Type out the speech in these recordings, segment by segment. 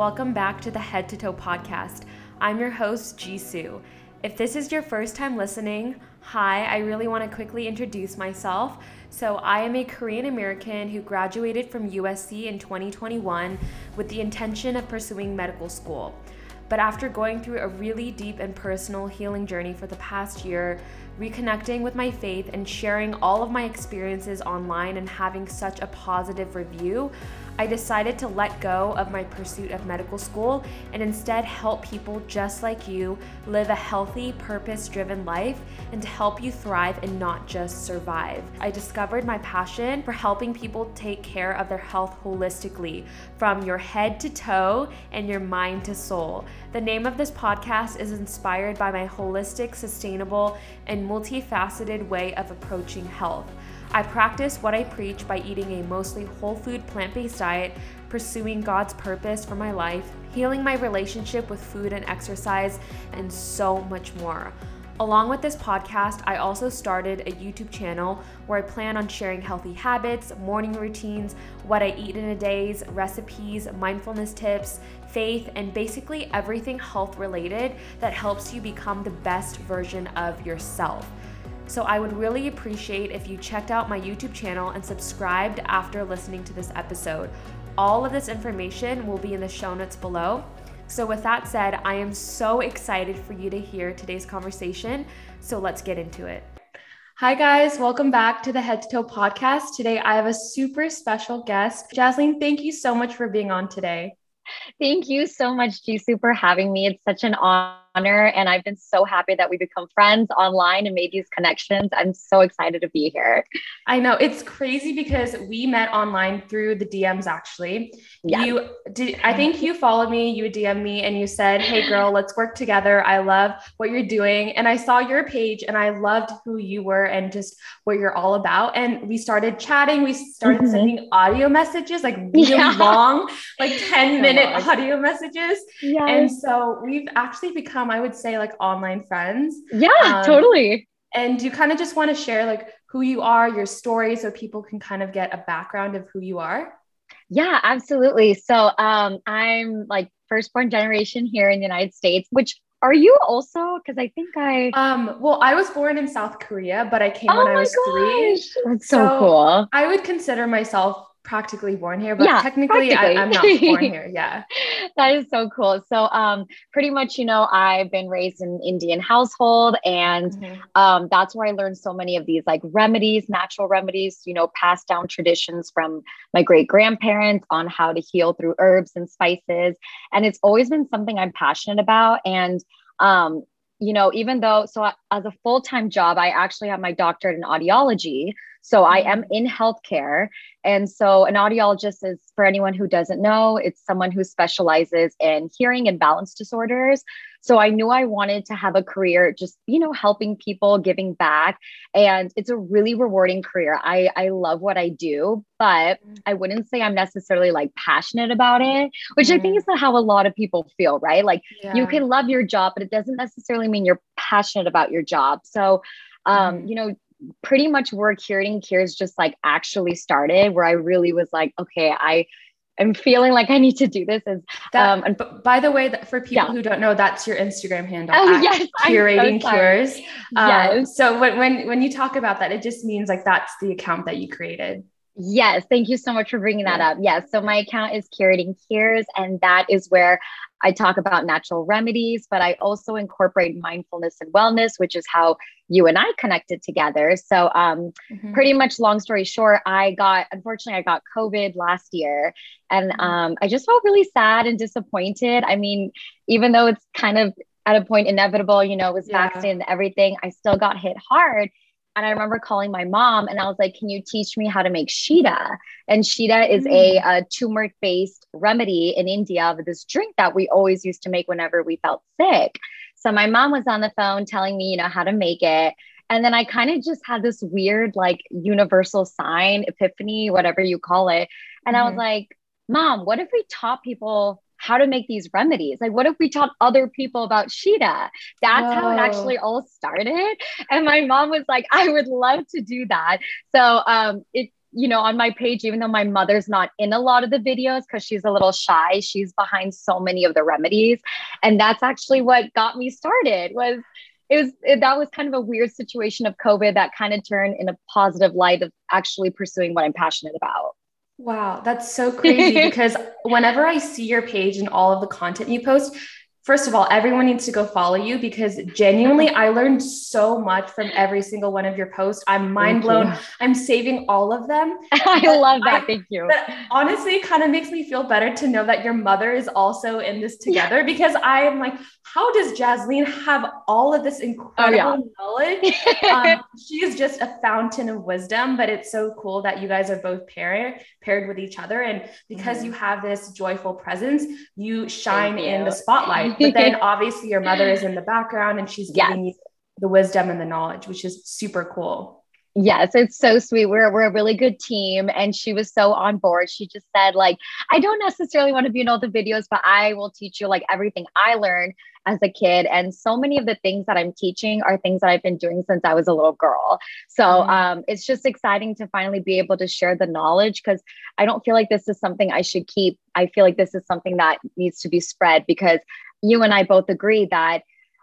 Welcome back to the Head to Toe podcast. I'm your host, Jisu. If this is your first time listening, hi, I really want to quickly introduce myself. So, I am a Korean American who graduated from USC in 2021 with the intention of pursuing medical school. But after going through a really deep and personal healing journey for the past year, reconnecting with my faith and sharing all of my experiences online and having such a positive review, I decided to let go of my pursuit of medical school and instead help people just like you live a healthy, purpose driven life and to help you thrive and not just survive. I discovered my passion for helping people take care of their health holistically, from your head to toe and your mind to soul. The name of this podcast is inspired by my holistic, sustainable, and multifaceted way of approaching health. I practice what I preach by eating a mostly whole food plant based diet, pursuing God's purpose for my life, healing my relationship with food and exercise, and so much more. Along with this podcast, I also started a YouTube channel where I plan on sharing healthy habits, morning routines, what I eat in a day's, recipes, mindfulness tips, faith, and basically everything health related that helps you become the best version of yourself. So I would really appreciate if you checked out my YouTube channel and subscribed after listening to this episode. All of this information will be in the show notes below. So, with that said, I am so excited for you to hear today's conversation. So, let's get into it. Hi, guys. Welcome back to the Head to Toe podcast. Today, I have a super special guest. Jaslean, thank you so much for being on today. Thank you so much, Jisu, for having me. It's such an honor honor. And I've been so happy that we become friends online and made these connections. I'm so excited to be here. I know it's crazy because we met online through the DMs actually. Yes. You did I think you followed me, you DM me and you said, Hey girl, let's work together. I love what you're doing. And I saw your page and I loved who you were and just what you're all about. And we started chatting. We started mm-hmm. sending audio messages, like really yeah. long, like 10 minute audio messages. Yes. And so we've actually become become, I would say, like online friends. Yeah, um, totally. And you kind of just want to share like who you are, your story, so people can kind of get a background of who you are. Yeah, absolutely. So um, I'm like firstborn generation here in the United States, which are you also? Because I think I. Um. Well, I was born in South Korea, but I came oh when I was gosh. three. That's so, so, cool. I would consider myself practically born here, but yeah, technically I, am not born here. Yeah. that is so cool. So um pretty much, you know, I've been raised in Indian household and mm-hmm. um that's where I learned so many of these like remedies, natural remedies, you know, passed down traditions from my great grandparents on how to heal through herbs and spices. And it's always been something I'm passionate about. And um, you know, even though, so as a full time job, I actually have my doctorate in audiology. So I am mm-hmm. in healthcare. And so an audiologist is, for anyone who doesn't know, it's someone who specializes in hearing and balance disorders. So I knew I wanted to have a career just, you know, helping people, giving back. And it's a really rewarding career. I, I love what I do, but mm. I wouldn't say I'm necessarily like passionate about it, which mm. I think mm. is not how a lot of people feel, right? Like yeah. you can love your job, but it doesn't necessarily mean you're passionate about your job. So um, you know, pretty much where Curating Cures just like actually started, where I really was like, okay, I am feeling like I need to do this. Is that, um, and by the way, for people yeah. who don't know, that's your Instagram handle. Oh, yes, Curating so Cures. Um, yes. so when, when when you talk about that, it just means like that's the account that you created. Yes, thank you so much for bringing that up. Yes, so my account is Curating Cures, and that is where I talk about natural remedies, but I also incorporate mindfulness and wellness, which is how you and I connected together. So, um, mm-hmm. pretty much long story short, I got, unfortunately, I got COVID last year and mm-hmm. um, I just felt really sad and disappointed. I mean, even though it's kind of at a point inevitable, you know, it was yeah. vaccinated and everything, I still got hit hard. And I remember calling my mom and I was like, Can you teach me how to make Shita? And Shita is mm. a, a turmeric based remedy in India of this drink that we always used to make whenever we felt sick. So my mom was on the phone telling me, you know, how to make it. And then I kind of just had this weird, like, universal sign, epiphany, whatever you call it. And mm-hmm. I was mm-hmm. like, Mom, what if we taught people how to make these remedies. Like, what if we taught other people about Shita? That's Whoa. how it actually all started. And my mom was like, I would love to do that. So um, it you know, on my page, even though my mother's not in a lot of the videos because she's a little shy, she's behind so many of the remedies. And that's actually what got me started was it was it, that was kind of a weird situation of COVID that kind of turned in a positive light of actually pursuing what I'm passionate about. Wow, that's so crazy because whenever I see your page and all of the content you post, first of all, everyone needs to go follow you because genuinely, I learned so much from every single one of your posts. I'm mind blown. I'm saving all of them. I love that. I, Thank you. But honestly, it kind of makes me feel better to know that your mother is also in this together yeah. because I am like, how does Jaslean have all of this incredible oh, yeah. knowledge? um, she is just a fountain of wisdom, but it's so cool that you guys are both paired paired with each other. And because mm-hmm. you have this joyful presence, you shine in the spotlight. But then obviously your mother is in the background and she's giving yes. you the wisdom and the knowledge, which is super cool. Yes, it's so sweet. We're we're a really good team, and she was so on board. She just said, like, I don't necessarily want to be in all the videos, but I will teach you like everything I learned as a kid. And so many of the things that I'm teaching are things that I've been doing since I was a little girl. So mm-hmm. um, it's just exciting to finally be able to share the knowledge because I don't feel like this is something I should keep. I feel like this is something that needs to be spread because you and I both agree that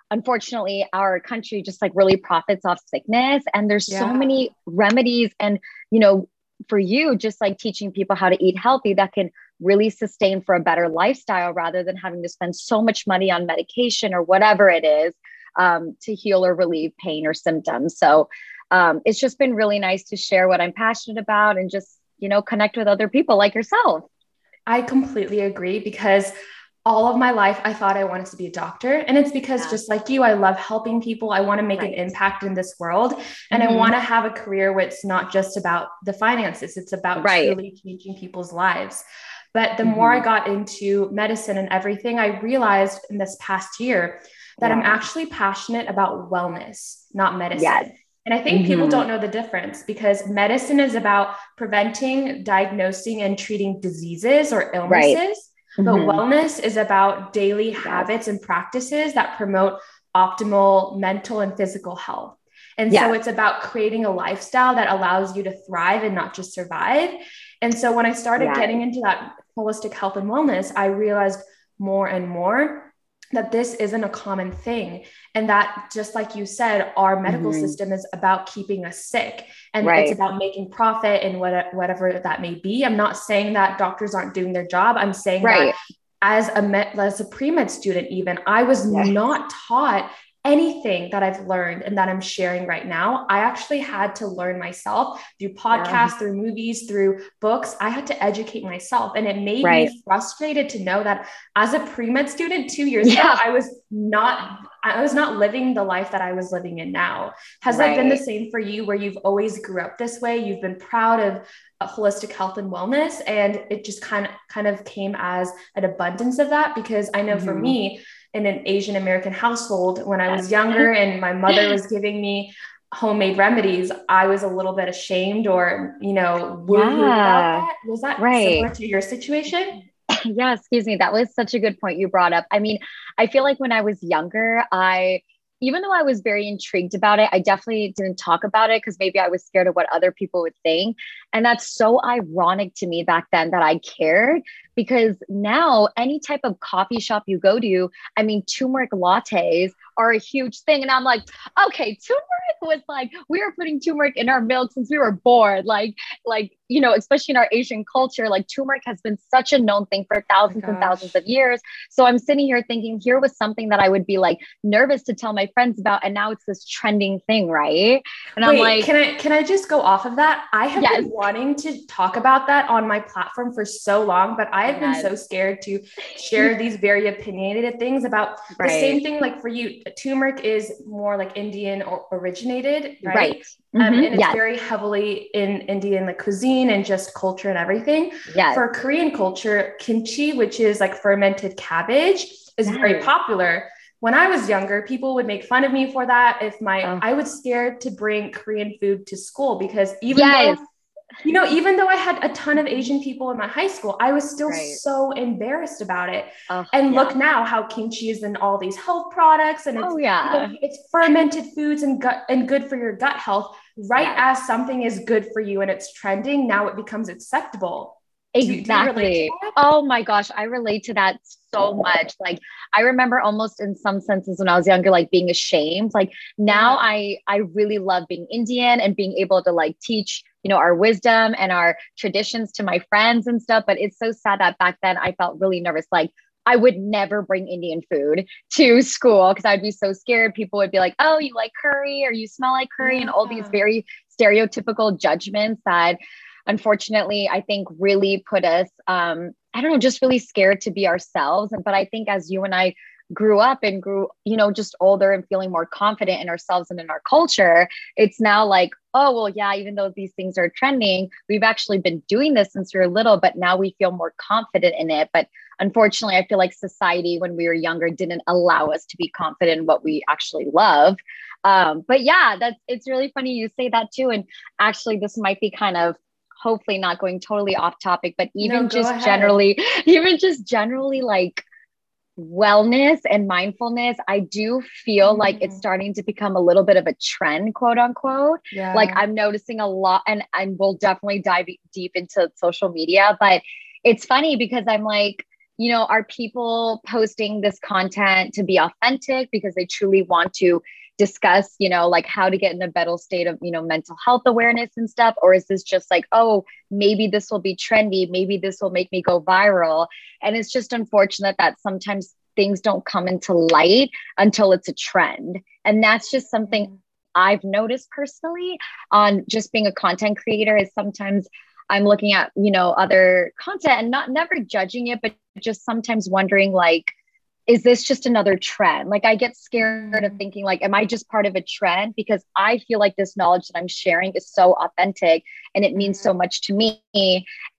unfortunately our country just like really profits off sickness and there's yeah. so many remedies and you know for you just like teaching people how to eat healthy that can really sustain for a better lifestyle rather than having to spend so much money on medication or whatever it is um, to heal or relieve pain or symptoms so um, it's just been really nice to share what i'm passionate about and just you know connect with other people like yourself i completely agree because all of my life I thought I wanted to be a doctor. And it's because yeah. just like you, I love helping people. I want to make right. an impact in this world. And mm-hmm. I want to have a career where it's not just about the finances, it's about right. truly changing people's lives. But the mm-hmm. more I mm-hmm. got into medicine and everything, I realized in this past year that yeah. I'm actually passionate about wellness, not medicine. Yes. And I think mm-hmm. people don't know the difference because medicine is about preventing, diagnosing, and treating diseases or illnesses. Right but mm-hmm. wellness is about daily yes. habits and practices that promote optimal mental and physical health. And yes. so it's about creating a lifestyle that allows you to thrive and not just survive. And so when I started yes. getting into that holistic health and wellness, I realized more and more that this isn't a common thing and that just like you said our medical mm-hmm. system is about keeping us sick and right. it's about making profit and what, whatever that may be i'm not saying that doctors aren't doing their job i'm saying right. that as a med, as a pre-med student even i was yes. not taught anything that I've learned and that I'm sharing right now, I actually had to learn myself through podcasts, yeah. through movies, through books. I had to educate myself. And it made right. me frustrated to know that as a pre med student two years yeah. ago, I was not. I was not living the life that I was living in now. Has right. that been the same for you where you've always grew up this way? You've been proud of holistic health and wellness and it just kind of kind of came as an abundance of that because I know mm-hmm. for me in an Asian American household when I was younger and my mother was giving me homemade remedies, I was a little bit ashamed or, you know, yeah. about that. Was that right. similar to your situation? Yeah, excuse me. That was such a good point you brought up. I mean, I feel like when I was younger, I even though I was very intrigued about it, I definitely didn't talk about it because maybe I was scared of what other people would think. And that's so ironic to me back then that I cared because now any type of coffee shop you go to, I mean, turmeric lattes are a huge thing. And I'm like, okay, turmeric was like, we were putting turmeric in our milk since we were born. Like, like, you know, especially in our Asian culture, like turmeric has been such a known thing for oh thousands oh and thousands of years. So I'm sitting here thinking here was something that I would be like nervous to tell my friends about. And now it's this trending thing, right? And Wait, I'm like, can I can I just go off of that? I have yes. been wanting to talk about that on my platform for so long, but I have been so scared to share these very opinionated things about right. the same thing like for you turmeric is more like Indian or originated, right? right. Um, mm-hmm. And it's yes. very heavily in Indian like cuisine and just culture and everything. Yeah. For Korean culture, kimchi, which is like fermented cabbage, is yes. very popular. When I was younger, people would make fun of me for that. If my oh. I was scared to bring Korean food to school because even yes. though you know, even though I had a ton of Asian people in my high school, I was still right. so embarrassed about it. Oh, and yeah. look now how kimchi is in all these health products and it's, oh, yeah. You know, it's fermented foods and gut and good for your gut health. right as something is good for you and it's trending, now it becomes acceptable. Exactly. oh my gosh, I relate to that so much. Like I remember almost in some senses when I was younger, like being ashamed. Like now I I really love being Indian and being able to like teach, you know, our wisdom and our traditions to my friends and stuff. But it's so sad that back then I felt really nervous. Like I would never bring Indian food to school because I'd be so scared. People would be like, oh, you like curry or you smell like curry, yeah. and all these very stereotypical judgments that unfortunately, I think really put us, um, I don't know, just really scared to be ourselves. But I think as you and I grew up and grew, you know, just older and feeling more confident in ourselves and in our culture, it's now like, oh, well, yeah, even though these things are trending, we've actually been doing this since we were little, but now we feel more confident in it. But unfortunately, I feel like society when we were younger didn't allow us to be confident in what we actually love. Um, but yeah, that's it's really funny you say that too. And actually, this might be kind of hopefully not going totally off topic, but even no, just ahead. generally, even just generally like wellness and mindfulness, I do feel mm-hmm. like it's mm-hmm. starting to become a little bit of a trend, quote unquote. Yeah. Like I'm noticing a lot, and and we'll definitely dive deep into social media, but it's funny because I'm like, you know, are people posting this content to be authentic because they truly want to discuss, you know, like how to get in a better state of, you know, mental health awareness and stuff? Or is this just like, oh, maybe this will be trendy, maybe this will make me go viral? And it's just unfortunate that sometimes things don't come into light until it's a trend. And that's just something mm. I've noticed personally on just being a content creator is sometimes I'm looking at, you know, other content and not never judging it, but just sometimes wondering like, is this just another trend? Like I get scared of mm. thinking like, am I just part of a trend? Because I feel like this knowledge that I'm sharing is so authentic and it means so mm. much to me.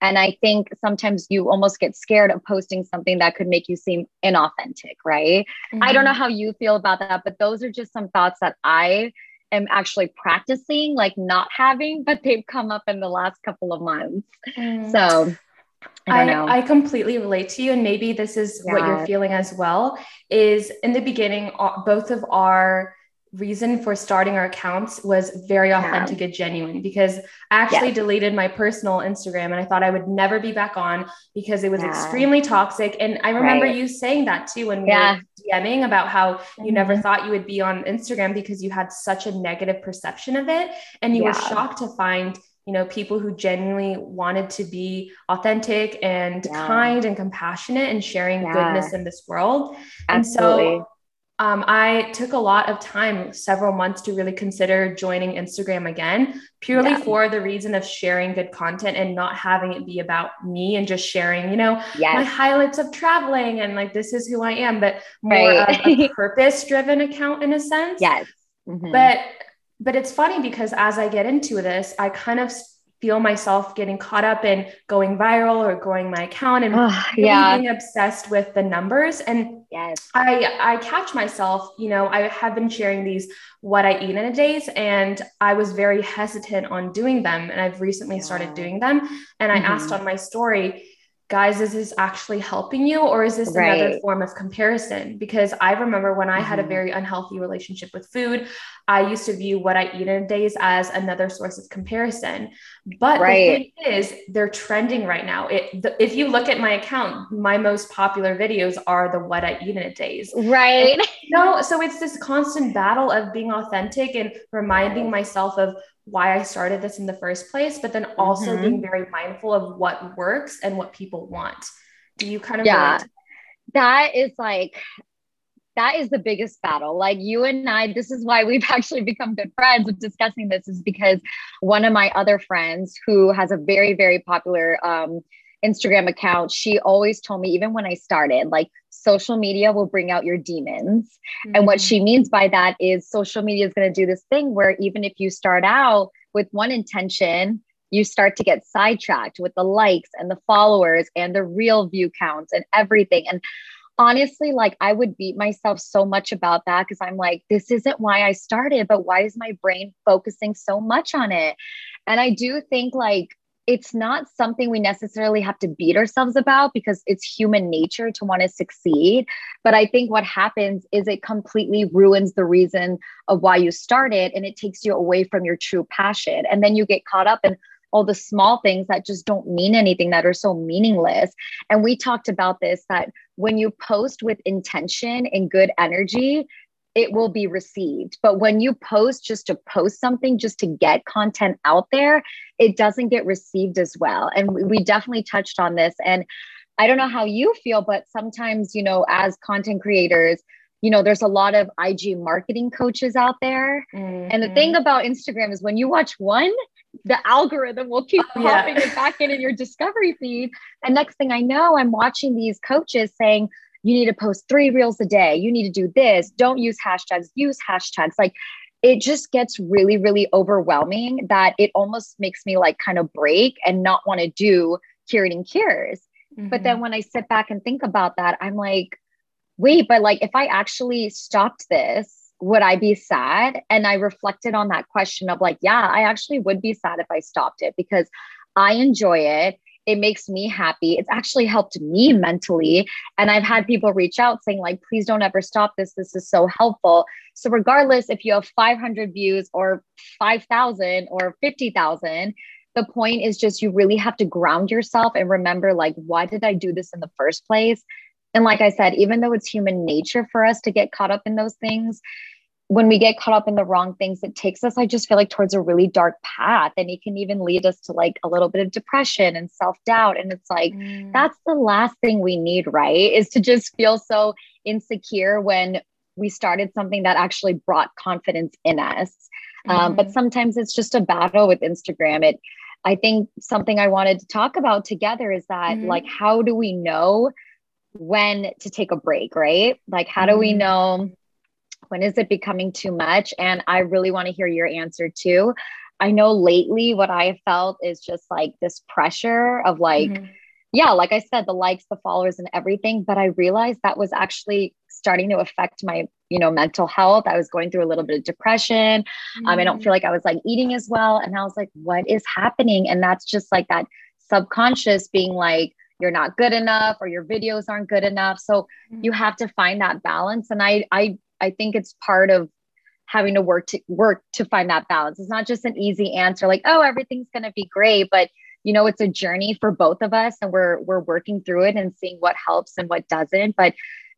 And I think sometimes you almost get scared of posting something that could make you seem inauthentic, right? Mm-hmm. I don't know mm-hmm. how you feel about that, but those are just some thoughts that I am actually practicing, like not having, but they've come up in the last couple of months. Mm. So I, I, I, completely relate to you. And maybe this is yeah. what you're feeling as well. Is in the beginning, both of our reason for starting our accounts was very authentic yeah. and genuine because I actually deleted my personal Instagram and I thought I would never be back on because it was yeah. extremely toxic. And I remember right. you saying that too when we yeah. were DMing about how mm-hmm. you never mm-hmm. thought you would be on Instagram because you had such a negative perception of it. And you were shocked to find you know people who genuinely wanted to be authentic and yeah. kind and compassionate and sharing yeah. goodness in this world Absolutely. and so um, I took a lot of time, several months, to really consider joining Instagram again, purely yeah. for the reason of sharing good content and not having it be about me and just sharing, you know, yes. my highlights of traveling and like this is who I am, but more right. of a purpose driven account in a sense. Yes. Mm-hmm. But but it's funny because as I get into this, I kind of feel myself getting caught up in going viral or growing my account and oh, really yeah. being obsessed with the numbers. And yes. I I catch myself, you know, I have been sharing these what I eat in a days, and I was very hesitant on doing them. And I've recently yeah. started doing them. And I mm-hmm. asked on my story, guys, is this actually helping you or is this right. another form of comparison? Because I remember when I mm-hmm. had a mm-hmm. very unhealthy relationship with food, I used to view what I eat in a days as another source of comparison. But right. the thing is, they're trending right now. It, the, if you look at my account, my most popular videos are the what I eat in a days. Right. no, so it's this constant battle of being authentic and reminding myself of why I started this in the first place, but then also mm-hmm. being very mindful of what works and what people want. Do you kind of yeah? That is like that is the biggest battle. Like you and I, this is why we've actually become good friends of discussing this, is because one of my other friends who has a very, very popular um, Instagram account, she always told me, even when I started, like social media will bring out your demons. Mm-hmm. And what she mm-hmm. means by that is social media is going to do this thing where even if you start out with one intention, you start to get sidetracked with the likes and the followers and the real view counts and everything. And honestly, like I would beat myself so much about that because I'm like, this isn't why I started, but why is my brain focusing so much on it? And I do think like it's not something we necessarily have to beat ourselves about because it's human nature to want to succeed. But I think what happens is it completely ruins the reason of why you started and it takes you away from your true passion. And then you get caught up in all the small things that just don't mean anything that are so meaningless. And we talked about this that when you post with intention and good energy, it will be received. But when you post just to post something, just to get content out there, it doesn't get received as well. And we definitely touched on this. And I don't know how you feel, but sometimes, you know, as content creators, you know, there's a lot of IG marketing coaches out there. Mm-hmm. And the thing mm-hmm. about Instagram is when you watch one, the algorithm will keep oh, popping yeah. it back in in your discovery feed. And next thing I know, I'm watching these coaches saying, you need to post three reels a day. You need to do this. Don't use hashtags, use hashtags. Like it just gets really, really overwhelming that it almost makes me like kind of break and not want to do curating cures. Mm-hmm. But then mm-hmm. when I sit back and think about that, I'm like, wait, but like if I actually stopped this, would I be sad? And I reflected on that question of like, yeah, I actually would be sad if I stopped it because I enjoy it it makes me happy. It's actually helped me mentally. And I've had people reach out saying, like, please don't ever stop this. This is so helpful. So, regardless if you have 500 views or 5,000 or 50,000, the point is just you really have to ground yourself and remember, like, why did I do this in the first place? And like I said, even though it's human nature for us to get caught up in those things, when we get caught up in the wrong things, it takes us, I just feel like, towards a really dark path. And it can even lead us to like a little bit of depression and self doubt. And it's like, mm. that's the last thing we need, right? Is to just feel so insecure when we started something that actually brought confidence in us. Mm. Um, but mm-hmm. sometimes it's just a battle with Instagram. It, I think something I wanted to talk about together is that, mm. like, how do we know when to take a break, right? Like, how do we mm-hmm. know? When is it becoming too much? And I really want to hear your answer too. I know lately what I have felt is just like this pressure of like, mm-hmm. yeah, like I said, the likes, the followers, and everything. But I realized that was actually starting to affect my, you know, mental health. I was going through a little bit of depression. Mm-hmm. Um, I don't feel like I was like eating as well. And I was like, what is happening? And that's just like that subconscious being like, you're not good enough or your videos aren't good enough. So mm-hmm. you have to find that balance. And I I I think it's part of having to work to work to find that balance. It's not just an easy answer like, oh, everything's going to be great, but you know, it's a journey for both of us and we're we're working through it and seeing what helps and what doesn't. But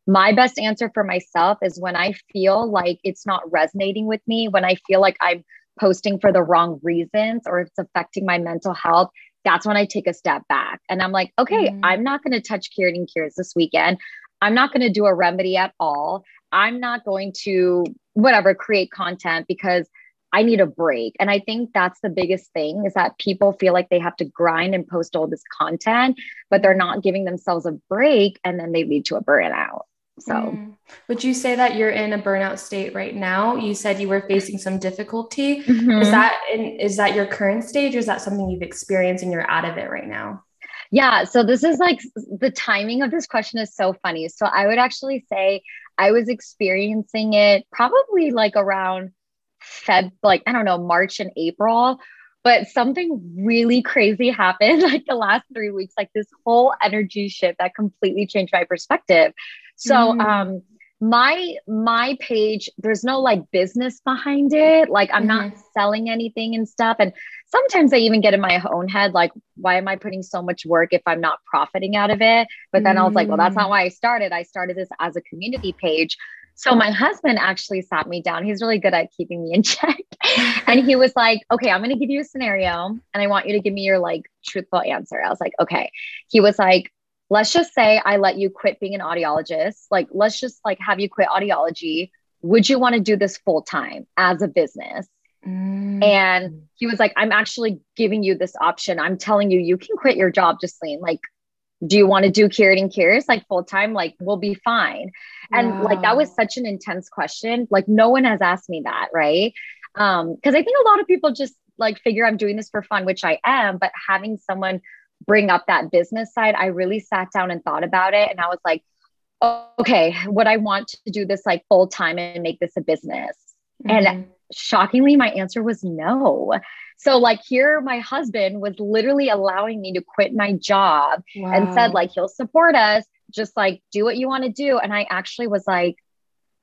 my best answer for myself is when I feel like it's not resonating with me, when I feel like I'm posting for the wrong reasons or it's affecting my mental health, that's when I take a step back and I'm like, okay, mm. I'm not going to touch Curating Cures this weekend. I'm not going to do a remedy at all. I'm not going to whatever create content because I need a break. And I think that's the biggest thing is that people feel like they have to grind and post all this content, but they're not giving themselves a break and then they lead to a burnout. So, mm. would you say that you're in a burnout state right now? You said you were facing some difficulty. Mm-hmm. Is that in, is that your current stage or is that something you've experienced and you're out of it right now? Yeah, so this is like the timing of this question is so funny. So I would actually say I was experiencing it probably like around Feb, like I don't know, March and April. But something really crazy happened like the last three weeks, like this whole energy shift that completely changed my perspective. So, mm. um, my my page there's no like business behind it like i'm mm-hmm. not selling anything and stuff and sometimes i even get in my own head like why am i putting so much work if i'm not profiting out of it but then mm-hmm. i was like well that's not mm. why i started i started this as a community page so my husband actually sat me down he's really good at keeping me in check and he was like okay i'm going to give you a scenario and i want you to give me your like truthful answer i was like okay he was like let's just say I let you quit being an audiologist. Like, let's just like have you quit audiology. Would you want to do this full time as a business? Mm. And he was like, I'm actually giving you this option. I'm telling you, you can quit your job, Jaslean. Like, do you want to do curating cures like full time? Like, we'll be fine. And like, that was such an intense question. Like, no one has asked me that, right? Um, because I think a lot of people just like figure I'm doing this for fun, which I am, but having someone bring up that business side, I really sat down and thought about it. And I was like, okay, would I want to do this like full time and make this a business? Mm-hmm. And shockingly, my answer was no. So like here, my husband was literally allowing me to quit my job wow. and said like he'll support us, just like do what you want to do. And I actually was like,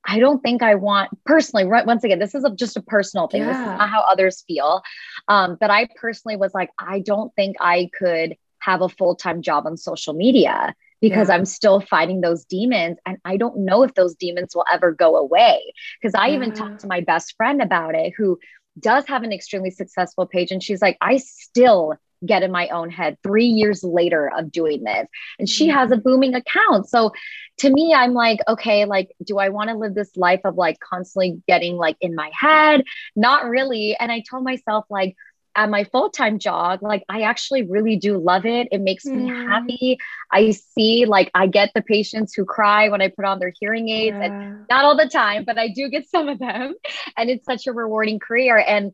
I don't think I want personally. Once again, this is a, just a personal thing. Yeah. This is not how others feel. Um, but I personally was like, I don't think I could have a full time job on social media because yeah. I'm still fighting those demons. And I don't know if those demons will ever go away. Because I yeah. even talked to my best friend about it, who does have an extremely successful page. And she's like, I still get in my own head three years later of doing this. And she mm-hmm. has a booming account. So to me, I'm like, okay, like, do I want to live this life of like constantly getting like in my head? Not really. And I told myself, like, at my full-time job like i actually really do love it it makes me mm. happy i see like i get the patients who cry when i put on their hearing aids yeah. and not all the time but i do get some of them and it's such a rewarding career and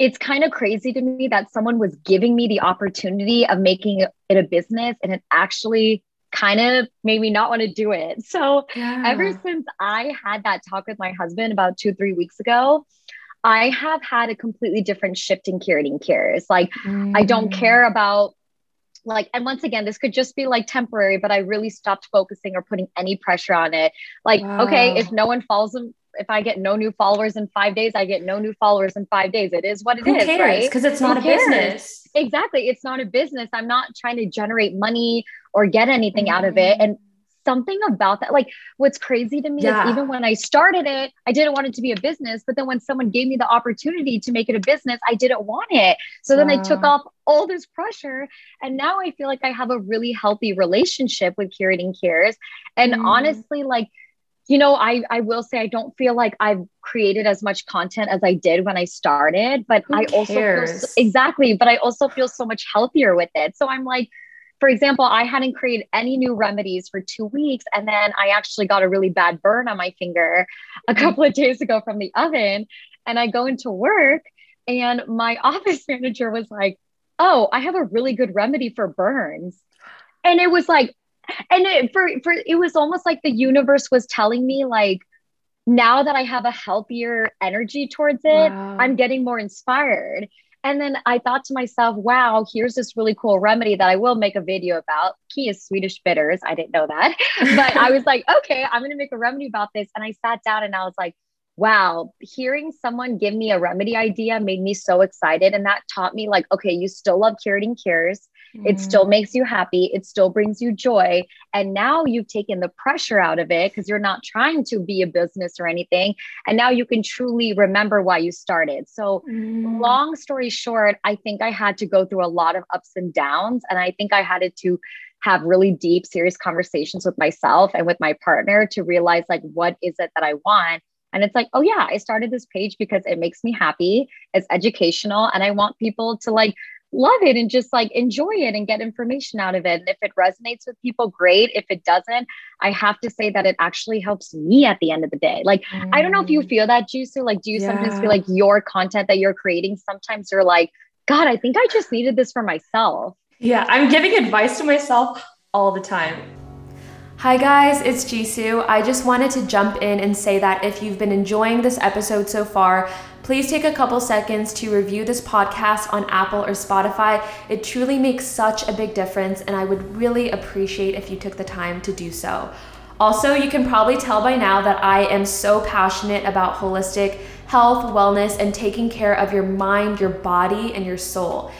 it's kind of crazy to me that someone was giving me the opportunity of making it a business and it actually kind of made me not want to do it so yeah. ever since i had that talk with my husband about two three weeks ago I have had a completely different shift in curating cures. Like, mm. I don't mm. care about like and once again this could just be like temporary but i really stopped focusing or putting any pressure on it like wow. okay if no one follows them if i get no new followers in five days i get no new followers in five days it is what it Who is, cares? right because it's not Who a cares? business exactly it's not a business i'm not trying to generate money or get anything mm. out of it and something about that. Like what's crazy to me yeah. is even when I started it, I didn't want it to be a business. But then when someone gave me the opportunity to make it a business, I didn't want it. So then I took off all this pressure. And now I feel like I have a really healthy relationship with curating cures. And mm. honestly, like, you know, I, I will say I don't feel like I've created as much content as I did when I started, but Who I cares? also feel so, exactly, but I also feel so much healthier with it. So I'm like, for example, I hadn't created any new remedies for two weeks. And then I actually got a really bad burn on my finger a mm-hmm. couple of days ago from the oven. And I go into work, and my office manager was like, Oh, I have a really good remedy for burns. And it was like, and it, for, for it was almost like the universe was telling me, like, now that I have a healthier energy towards it, wow. I'm getting more inspired. And then I thought to myself, wow, here's this really cool remedy that I will make a video about. Key is Swedish bitters. I didn't know that. but I was like, okay, I'm going to make a remedy about this. And I sat down and I was like, wow, hearing someone give me a remedy idea made me so excited. And that taught me, like, okay, you still love curating cures. Mm. It still makes you happy. It still brings you joy. And now you've taken the pressure out of it because you're not trying to be a business or anything. And now you can truly remember why you started. So, mm. long story short, I think I had to go through a lot of ups and downs. And I think I had to have really deep, serious conversations with myself and with my partner to realize, like, what is it that I want? And it's like, oh, yeah, I started this page because it makes me happy. It's educational. And I want people to like love it and just like enjoy it and get information out of it. And if it resonates with people, great. If it doesn't, I have to say that it actually helps me at the end of the day. Like, mm. I don't know if you mm. feel that, Jisu. Like, do you yeah. sometimes feel like your content that you're creating, sometimes you're like, God, I think I just needed this for myself. Yeah, I'm giving advice to myself all the time. Hi guys, it's Jisu. I just wanted to jump in and say that if you've been enjoying this episode so far, Please take a couple seconds to review this podcast on Apple or Spotify. It truly makes such a big difference, and I would really appreciate if you took the time to do so. Also, you can probably tell by now that I am so passionate about holistic health, wellness, and taking care of your mind, your body, and your soul.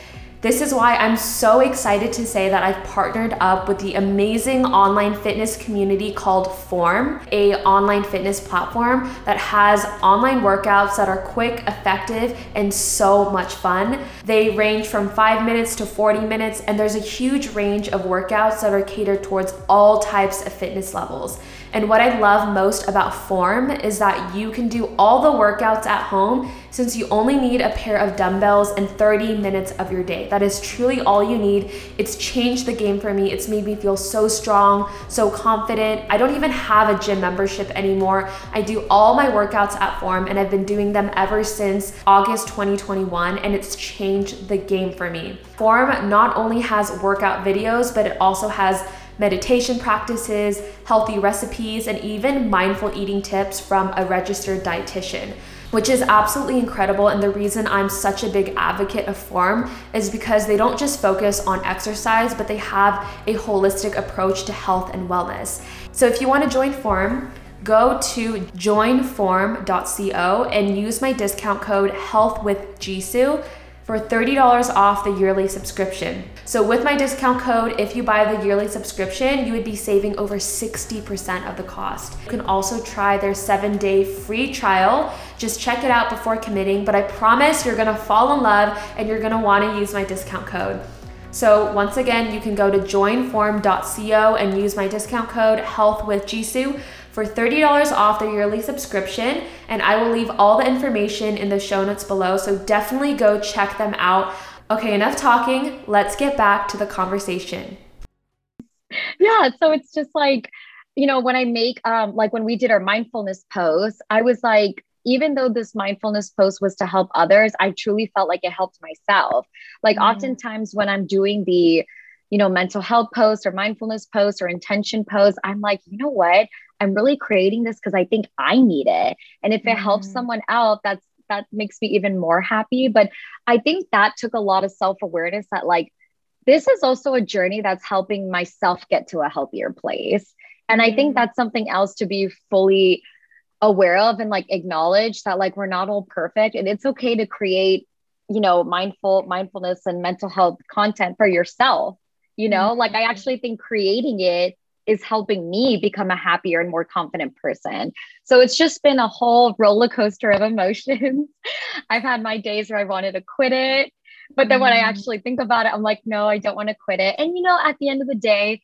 This is why I'm so excited to say that I've partnered up with the amazing online fitness community called Form, a online fitness platform that has online workouts that are quick, effective, and so much fun. They range from 5 minutes to 40 minutes and there's a huge range of workouts that are catered towards all types of fitness levels. And what I love most about Form is that you can do all the workouts at home since you only need a pair of dumbbells and 30 minutes of your day. That is truly all you need. It's changed the game for me. It's made me feel so strong, so confident. I don't even have a gym membership anymore. I do all my workouts at Form and I've been doing them ever since August 2021 and it's changed the game for me. Form not only has workout videos, but it also has meditation practices, healthy recipes, and even mindful eating tips from a registered dietitian. which is absolutely incredible. And the reason I'm such a big advocate of Form is because they don't just focus on exercise, but they have a holistic approach to health and wellness. So if you want to join Form, go to joinform.co and use my discount code health for $30 off the yearly subscription. So with my discount code, if you buy the yearly subscription, you would be saving over 60% of the cost. You can also try their seven day free trial. Just check it out before committing, but I promise you're gonna fall in love and you're gonna wanna use my discount code. So once again, you can go to joinform.co and use my discount code health with Jisu for $30 off the yearly subscription. And I will leave all the information in the show notes below. So definitely go check them out. Okay, enough talking. Let's get back to the conversation. Yeah. So it's just like, you know, when I make, um, like when we did our mindfulness post, I was like, even though this mindfulness post was to help others, I truly felt like it helped myself. Like, mm. oftentimes when I'm doing the, you know, mental health post or mindfulness post or intention post, I'm like, you know what? I'm really creating this because I think I need it. And if it mm. helps someone else, that's that makes me even more happy. But I think that took a lot of self-awareness that like this is also a journey that's helping myself get to a healthier place. And I think mm. that's something else to be fully aware of and like acknowledge that like we're not all perfect and it's okay to create you know mindful mindfulness and mental health content for yourself you know mm-hmm. like i actually think creating it is helping me become a happier and more confident person. So it's just been a whole roller coaster of emotions. I've had my days where I wanted to quit it. But then when I mm-hmm. actually think about it, I'm like, no, I don't want to quit it. And, you know, at the end of the day,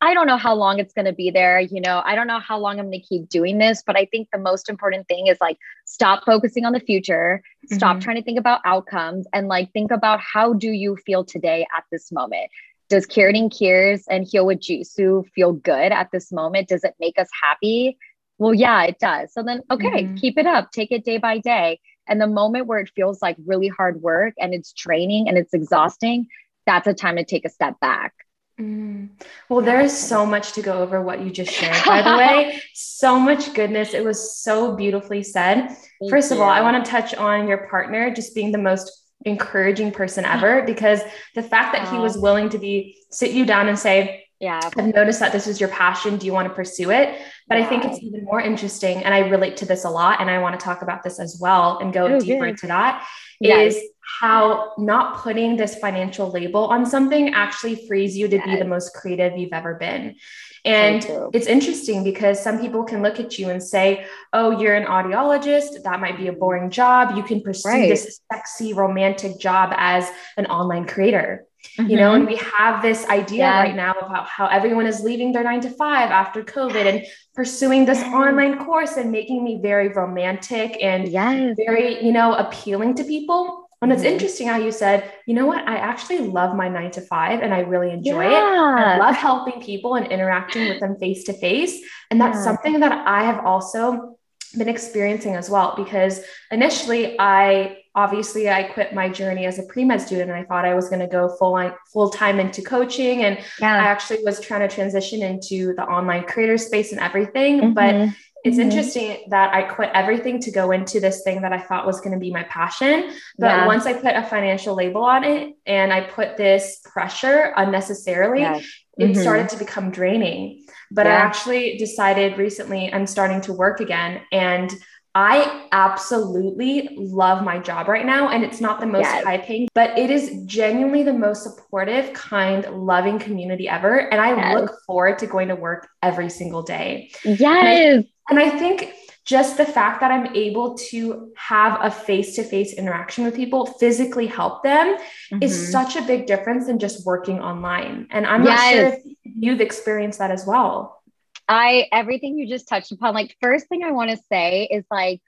I don't know how long it's going to be there. You know, I don't know how long I'm going to keep doing this, but I think the most important thing is like stop focusing on the future, stop mm-hmm. trying to think about outcomes, and like think about how do you feel today at this moment does curating cures and health with Jisu feel good at this moment? Does it make us happy? Well, yeah, it does. So then, okay, mm-hmm. keep it up, take it day by day. And the moment where it feels like really hard work and it's draining and it's exhausting, that's a time to take a step back. Mm. Well, there is so much to go over what you just shared, by the way. so much goodness. It was so beautifully said. Thank First you. of all, I want to touch on your partner just being the most encouraging person ever uh-huh. because the fact that he uh-huh. was willing to be sit you down and say, yeah, I've noticed that this is your passion. Do you want to pursue it? But yeah. I think it's even more interesting, and I relate to this a lot, and I want to talk about this as well and go oh, deeper good. into that. Yes. Is how not putting this financial label on something actually frees you to yes. be the most creative you've ever been. And it's interesting because some people can look at you and say, Oh, you're an audiologist. That might be a boring job. You can pursue right. this sexy, romantic job as an online creator. Mm-hmm. You know, mm-hmm. and we have this idea yeah. right now about how everyone is leaving their nine to five after COVID and pursuing this online course and making me very romantic and yes. very, you know, appealing to people. And it's mm-hmm. interesting how you said, you know what? I actually love my nine to five and I really enjoy yeah. it. I love helping people and interacting with them face to face. And that's yeah. something that I have also been experiencing as well because initially I obviously I quit my journey as a pre-med student and I thought I was going to go full line full time into coaching and yeah. I actually was trying to transition into the online creator space and everything mm-hmm. but it's mm-hmm. interesting that I quit everything to go into this thing that I thought was going to be my passion. But yeah. once I put a financial label on it and I put this pressure unnecessarily, it mm-hmm. started to become draining. But yeah. I actually decided recently I'm starting to work again and I absolutely love my job right now. And it's not the most yes. high paying, but it is genuinely the most supportive, kind, loving community ever. And I yes. look forward to going to work every single day. Yes. And I think just the fact that I'm able to have a face to face interaction with people, physically help them, mm-hmm. is such a big difference than just working online. And I'm yes. not sure if you've experienced that as well. I, everything you just touched upon, like, first thing I want to say is like,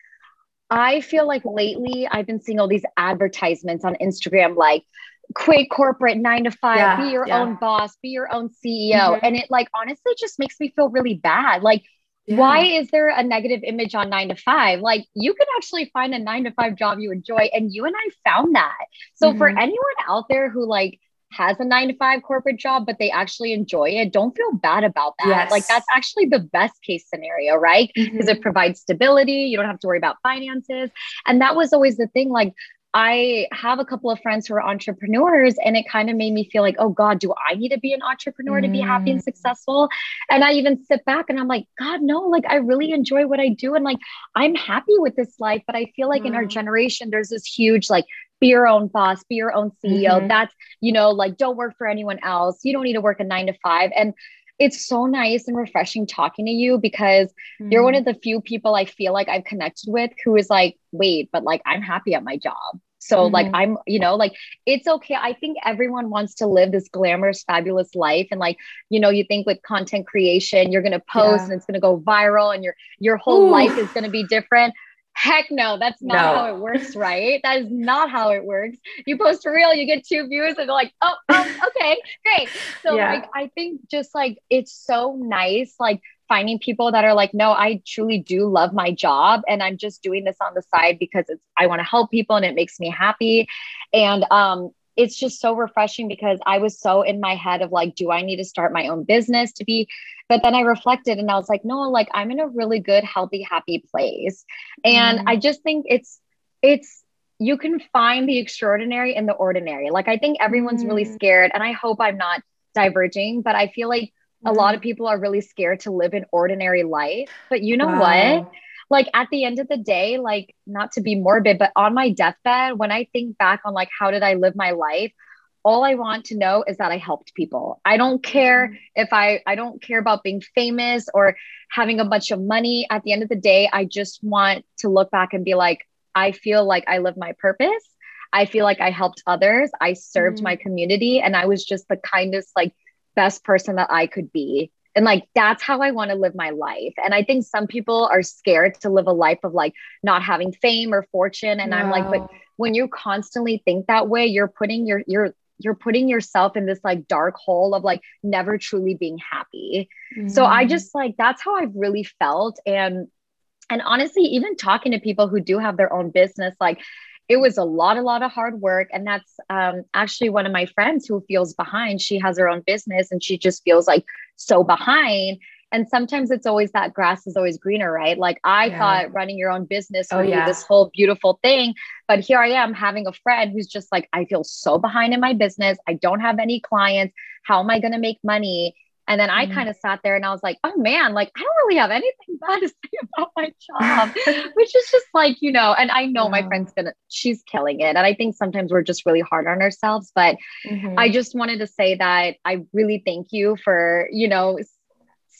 I feel like lately I've been seeing all these advertisements on Instagram, like, quit corporate nine to five, yeah, be your yeah. own boss, be your own CEO. Mm-hmm. And it like honestly just makes me feel really bad. Like yeah. Why is there a negative image on nine to five? Like you can actually find a nine to five job you enjoy. And you and I found that. So mm-hmm. for anyone out there who like has a nine to five corporate job, but they actually enjoy it, don't feel bad about that. Yes. Like that's actually the best case scenario, right? Because mm-hmm. it provides stability. You don't have to worry about finances. And that was always the thing. Like I have a couple of friends who are entrepreneurs, and it kind of made me feel like, oh God, do I need to be an entrepreneur to be happy and mm. successful? And I even sit back and I'm like, God, no, like I really enjoy what I do. And like I'm happy with this life. But I feel like in our mm. generation, there's this huge like be your own boss, be your own CEO. Mm-hmm. That's, you know, like don't work for anyone else. You don't need to work a nine to five. And it's so nice and refreshing talking to you because mm-hmm. you're one mm. of the few people I feel like I've connected with who is like, wait, but like I'm happy at my job. So mm-hmm. like I'm, you know, like it's okay. I think everyone wants to live this glamorous, fabulous life. And like, you know, you think with content creation, you're gonna post yeah. and it's gonna go viral and your your whole Ooh. life is gonna be different. Heck no, that's not no. how it works, right? That is not how it works. You post a reel, you get two views, and they're like, oh, um, okay, great. So yeah. like I think just like it's so nice, like finding people that are like, no, I truly do love my job and I'm just doing this on the side because it's I want to help people and it makes me happy. And um it's just so refreshing because I was so in my head of like, do I need to start my own business to be? But then I reflected and I was like, no, like I'm in a really good, healthy, happy place. And mm. I just think it's, it's, you can find the extraordinary in the ordinary. Like I think everyone's mm. really scared, and I hope I'm not diverging, but I feel like a lot of people are really scared to live an ordinary life. But you know wow. what? Like at the end of the day, like not to be morbid, but on my deathbed, when I think back on like how did I live my life, all I want to know is that I helped people. I don't care mm-hmm. if I I don't care about being famous or having a bunch of money. At the end of the day, I just want to look back and be like, I feel like I live my purpose. I feel like I helped others. I served mm. my community and I was just the kindest like best person that I could be. And like, that's how I want to live my life. And I think some people are scared to live a life of like not having fame or fortune. And. I'm like, but when you constantly think that way, you're putting your, you're, you're putting yourself in this like dark hole of like never truly being happy. Mm-hmm. So I mm. just like, that's how I've really felt. And, and honestly, even talking to people who do have their own business, like it was a lot, a lot of hard work. And that's um, actually one of my friends who feels behind. She has her own business and she just feels like so behind. And sometimes it's always that grass is always greener, right? Like I yeah. thought running your own business oh, would oh, yeah. be this whole beautiful thing. But here I am having a friend who's just like, I feel so behind in my business. I don't have any clients. How am I going to make money? And then I mm. kind of sat there and I was like, oh man, like I don't really have anything bad to say about my job, which is just like, you know, and I know yeah. my friend's gonna, she's killing it. And I think sometimes we're just really hard on ourselves. But mm-hmm. I just wanted to say that I really thank you for, you know,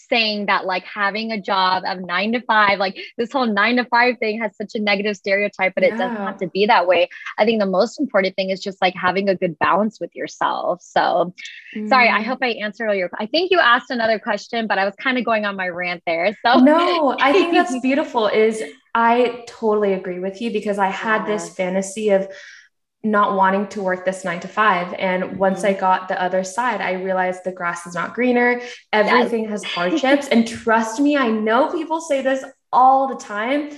saying that like having a job of nine to five, like this whole nine to five thing has such a negative stereotype, but yeah. it doesn't have to be that way. I think the most important thing is just like having a good balance with yourself. So mm. sorry, I mm. hope I answered all your I think you asked another question, but I was kind of going on my rant there. So no, I think that's beautiful is I totally agree with you because I had yeah. this fantasy of not wanting to work this nine to five. And once I mm-hmm. got the other side, I realized the grass is not greener. Everything yes. has hardships. and trust me, I know people say this all the time,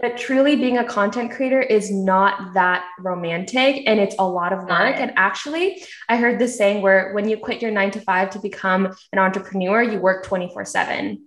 but truly being a content creator is not that romantic and it's a lot of work. And actually, I heard this saying where when you quit your nine to five to become an entrepreneur, you work 24 7.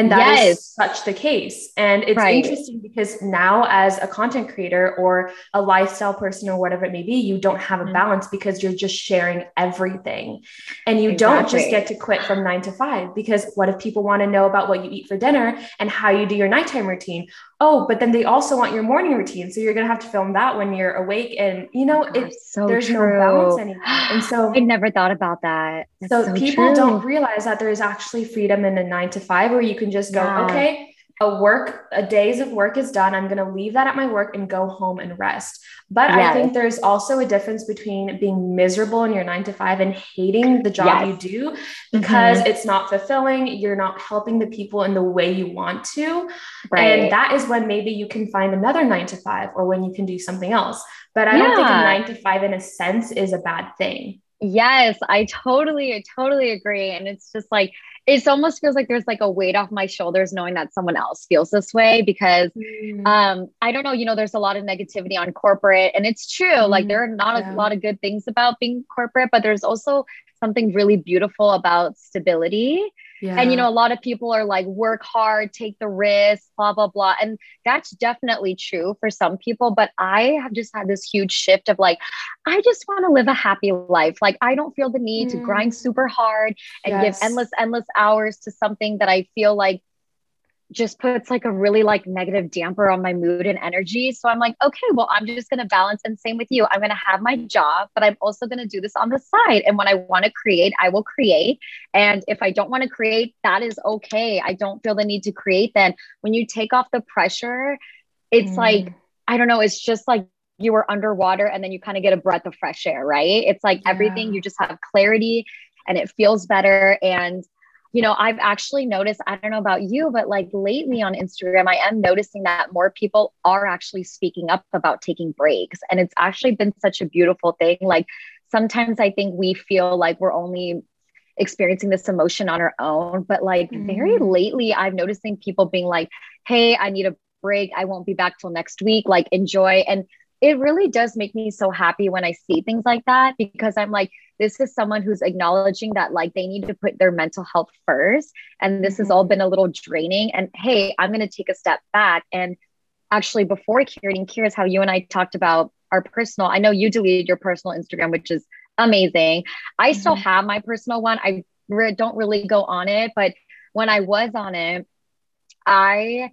And that yes. is such the case. And it's right. interesting because now, as a content creator or a lifestyle person or whatever it may be, you don't have a mm-hmm. balance because you're just sharing everything. And you exactly. don't just get to quit from nine to five because what if people want to know about what you eat for dinner and how you do your nighttime routine? Oh, but then they also want your morning routine. So you're going to have to film that when you're awake. And, you know, it's so there's true. no balance anymore. And so I never thought about that. so, so, people true. don't realize that there is actually freedom in a nine to five where you can just go, yeah. okay, a work, a days of work is done. I'm going to leave that at my work and go home and rest. But yes. I think there's also a difference between being miserable in your nine to five and hating the job yes. you do because mm-hmm. it's not fulfilling. You're not helping the people in the way you want to. Right. And that is when maybe you can find another nine to five or when you can do something else. But I yeah. don't think a nine to five, in a sense, is a bad thing. Yes, I totally, I totally agree. And it's just like, it almost feels like there's like a weight off my shoulders knowing that someone else feels this way because mm. um I don't know, you know, there's a lot of negativity on corporate and it's true. Mm. Like there are not yeah. a lot of good things about being corporate, but there's also something really beautiful about stability. Yeah. And you know, a lot of people are like, work hard, take the risk, blah, blah, blah. And that's definitely true for some people. But I have just had this huge shift of like, I just want to live a happy life. Like, I don't feel the need mm. to grind super hard and yes. give endless, endless hours to something that I feel like just puts like a really like negative damper on my mood and energy. So I'm like, okay, well, I'm just going to balance. And same with you. I'm going to have my job, but I'm also going to do this on the side. And when I want to create, I will create. And if I don't want to create, that is okay. I don't feel the need to create. Then when you take off the pressure, it's mm. like, I don't know, it's just like you were underwater and then you kind of get a breath of fresh air, right? It's like yeah. everything, you just have clarity and it feels better. And you know, I've actually noticed, I don't know about you, but like lately on Instagram, I am noticing that more people are actually speaking up about taking breaks. And it's actually been such a beautiful thing. Like sometimes I think we feel like we're only experiencing this emotion on our own, but like mm-hmm. very lately, I'm noticing people being like, hey, I need a break. I won't be back till next week. Like, enjoy. And it really does make me so happy when I see things like that because I'm like, this is someone who's acknowledging that like they need to put their mental health first. And this mm-hmm. has all been a little draining. And hey, I'm going to take a step back. And actually, before Kieran, curious how you and I talked about our personal, I know you deleted your personal Instagram, which is amazing. I mm-hmm. still have my personal one. I re- don't really go on it, but when I was on it, I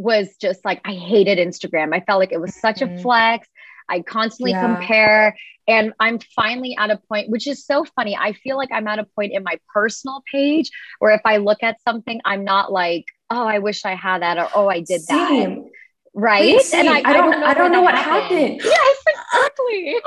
was just like I hated Instagram. I felt like it was such mm-hmm. a flex. I constantly yeah. compare and I'm finally at a point which is so funny. I feel like I'm at a point in my personal page where if I look at something I'm not like, "Oh, I wish I had that," or "Oh, I did same. that." Right? And I, I, don't, I don't know, I don't know what happened. happened. Yes, exactly.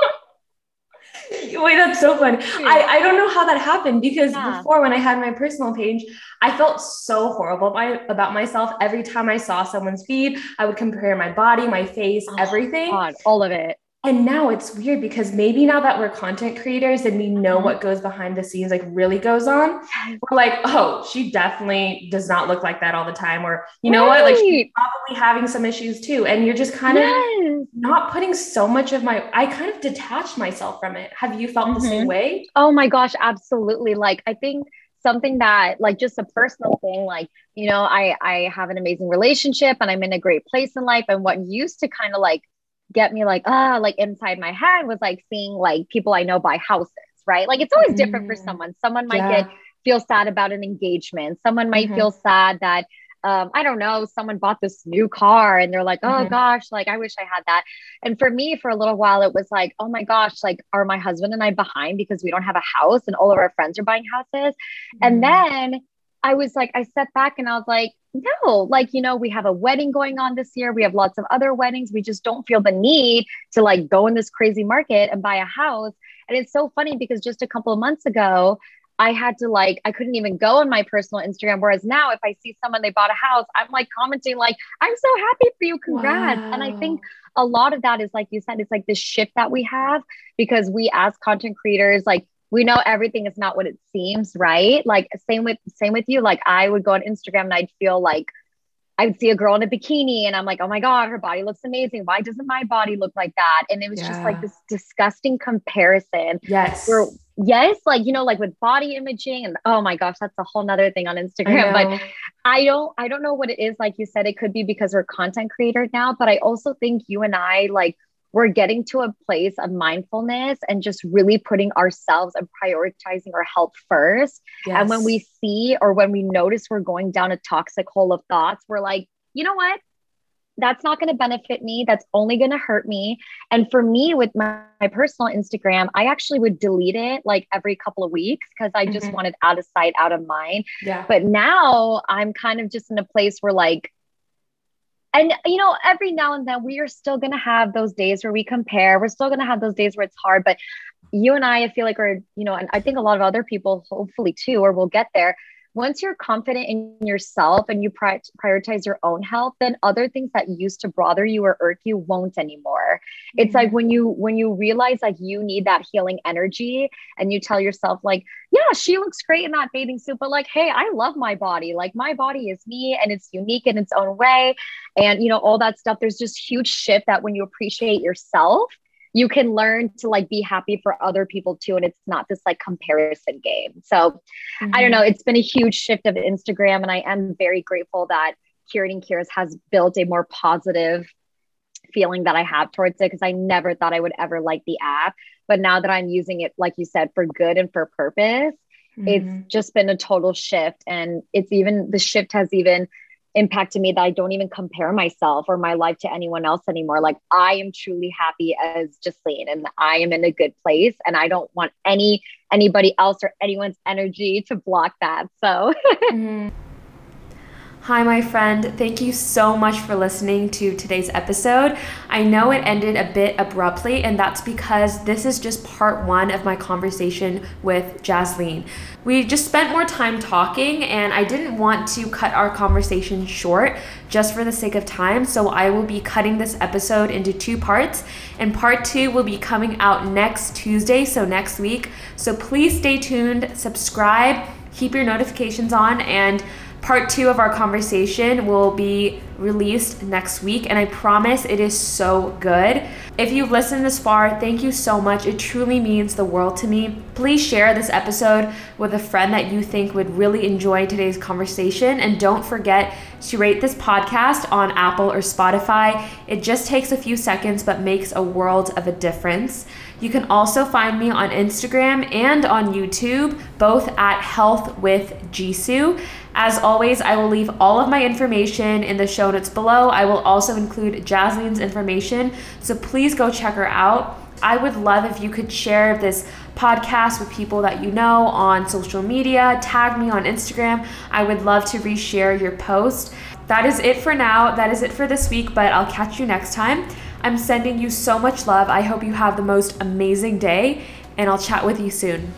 Wait, that's so fun. I, I don't know how that happened because yeah. before when I had my personal page, I felt so horrible about myself. Every time I saw someone's feed, I would compare my body, my face, oh, everything. God, all of it. And now it's weird because maybe now that we're content creators and we know mm-hmm. what goes behind the scenes, like really goes on, we're like, oh, she definitely does not look like that all the time. Or, you know right. what? Like she's probably having some issues too. And you're just kind yes. of not putting so much of my, I kind of detached myself from it. Have you felt mm-hmm. the same mm-hmm. way? Oh my gosh, absolutely. Like, I think something that like just a personal thing like you know i i have an amazing relationship and i'm in a great place in life and what used to kind of like get me like ah like inside my head was like seeing like people I know buy houses, right? Like it's always mm. different for mm. someone. Someone might yeah. get feel sad about an engagement. Someone might mm-hmm. feel sad that um, I don't know, someone bought this new car and they're like, oh mm-hmm. gosh, like I wish I had that. And for me, for a little while, it was like, oh my gosh, like are my husband and I behind because we don't have a house and all of our friends are buying houses? Mm-hmm. And then I was like, I stepped back and I was like, no, like, you know, we have a wedding going on this year. We have lots of other weddings. We just don't feel the need to like go in this crazy market and buy a house. And it's so funny because just a couple of months ago, I had to like, I couldn't even go on my personal Instagram. Whereas now, if I see someone they bought a house, I'm like commenting, like, I'm so happy for you. Congrats. Wow. And I think a lot of that is like you said, it's like this shift that we have because we as content creators, like we know everything is not what it seems, right? Like same with same with you. Like I would go on Instagram and I'd feel like I would see a girl in a bikini and I'm like, oh my God, her body looks amazing. Why doesn't my body look like that? And it was yeah. just like this disgusting comparison. Yes. Where, yes, like, you know, like with body imaging and oh my gosh, that's a whole nother thing on Instagram. I but I don't, I don't know what it is. Like you said, it could be because we're content creators now, but I also think you and I like we're getting to a place of mindfulness and just really putting ourselves and prioritizing our health first. Yes. And when we see or when we notice we're going down a toxic hole of thoughts, we're like, you know what? That's not going to benefit me. That's only going to hurt me. And for me, with my, my, personal Instagram, I actually would delete it like every couple of weeks because I just mm-hmm. wanted out of sight, out of mind. Yeah. But now I'm kind of just in a place where like and you know every now and then we are still going to have those days where we compare. We're still going to have those days where it's hard but you and i i feel like we're, you know and i think a lot of other people hopefully too or we'll get there once you're confident in yourself and you pri- prioritize your own health, then other things that used to bother you or irk you won't anymore. Mm-hmm. It's like mm-hmm. when you when you realize like you need that healing energy and you tell yourself like, yeah, she looks great in that bathing suit, but like, hey, I love my body. Like my body is me and it's unique in its own way. And you know, all that stuff. There's just huge shift that when you appreciate yourself, you can learn to like be happy for other people too and it's not this like comparison game so mm-hmm. i don't mm-hmm. know it's been a huge shift of instagram and i am very grateful that curating Cures has built a more positive feeling that i have towards it because i never thought i would ever like the app but now that i'm using it like you said for good and for purpose mm-hmm. it's just been a total shift and it's even the shift has even impacted me that I don't even compare myself or my life to anyone else anymore. Like I am truly happy as Jaslean and I am in a good place and I don't want any anybody else or anyone's energy to block that. So mm-hmm. Hi, my friend. Thank you so much for listening to today's episode. I know it ended a bit abruptly, and that's because this is just part one of my conversation with Jaslean. We just spent more time talking, and I didn't want to cut our conversation short just for the sake of time, so I will be cutting this episode into two parts, and part two will be coming out next Tuesday, so next week. So please stay tuned, subscribe, keep your notifications on, and Part two of our conversation will be released next week, and I promise it is so good. If you've listened this far, thank you so much. It truly means the world to me. Please share this episode with a friend that you think would really enjoy today's conversation, and don't forget to rate this podcast on Apple or Spotify. It just takes a few seconds but makes a world of a difference. You can also find me on Instagram and on YouTube, both at Health with Jisu. As always, I will leave all of my information in the show notes below. I will also include Jaslean's information, so please go check her out. I would love if you could share this podcast with people that you know on social media, tag me on Instagram. I would love to reshare your post. That is it for now. That is it for this week, but I'll catch you next time. I'm sending you so much love. I hope you have the most amazing day, and I'll chat with you soon.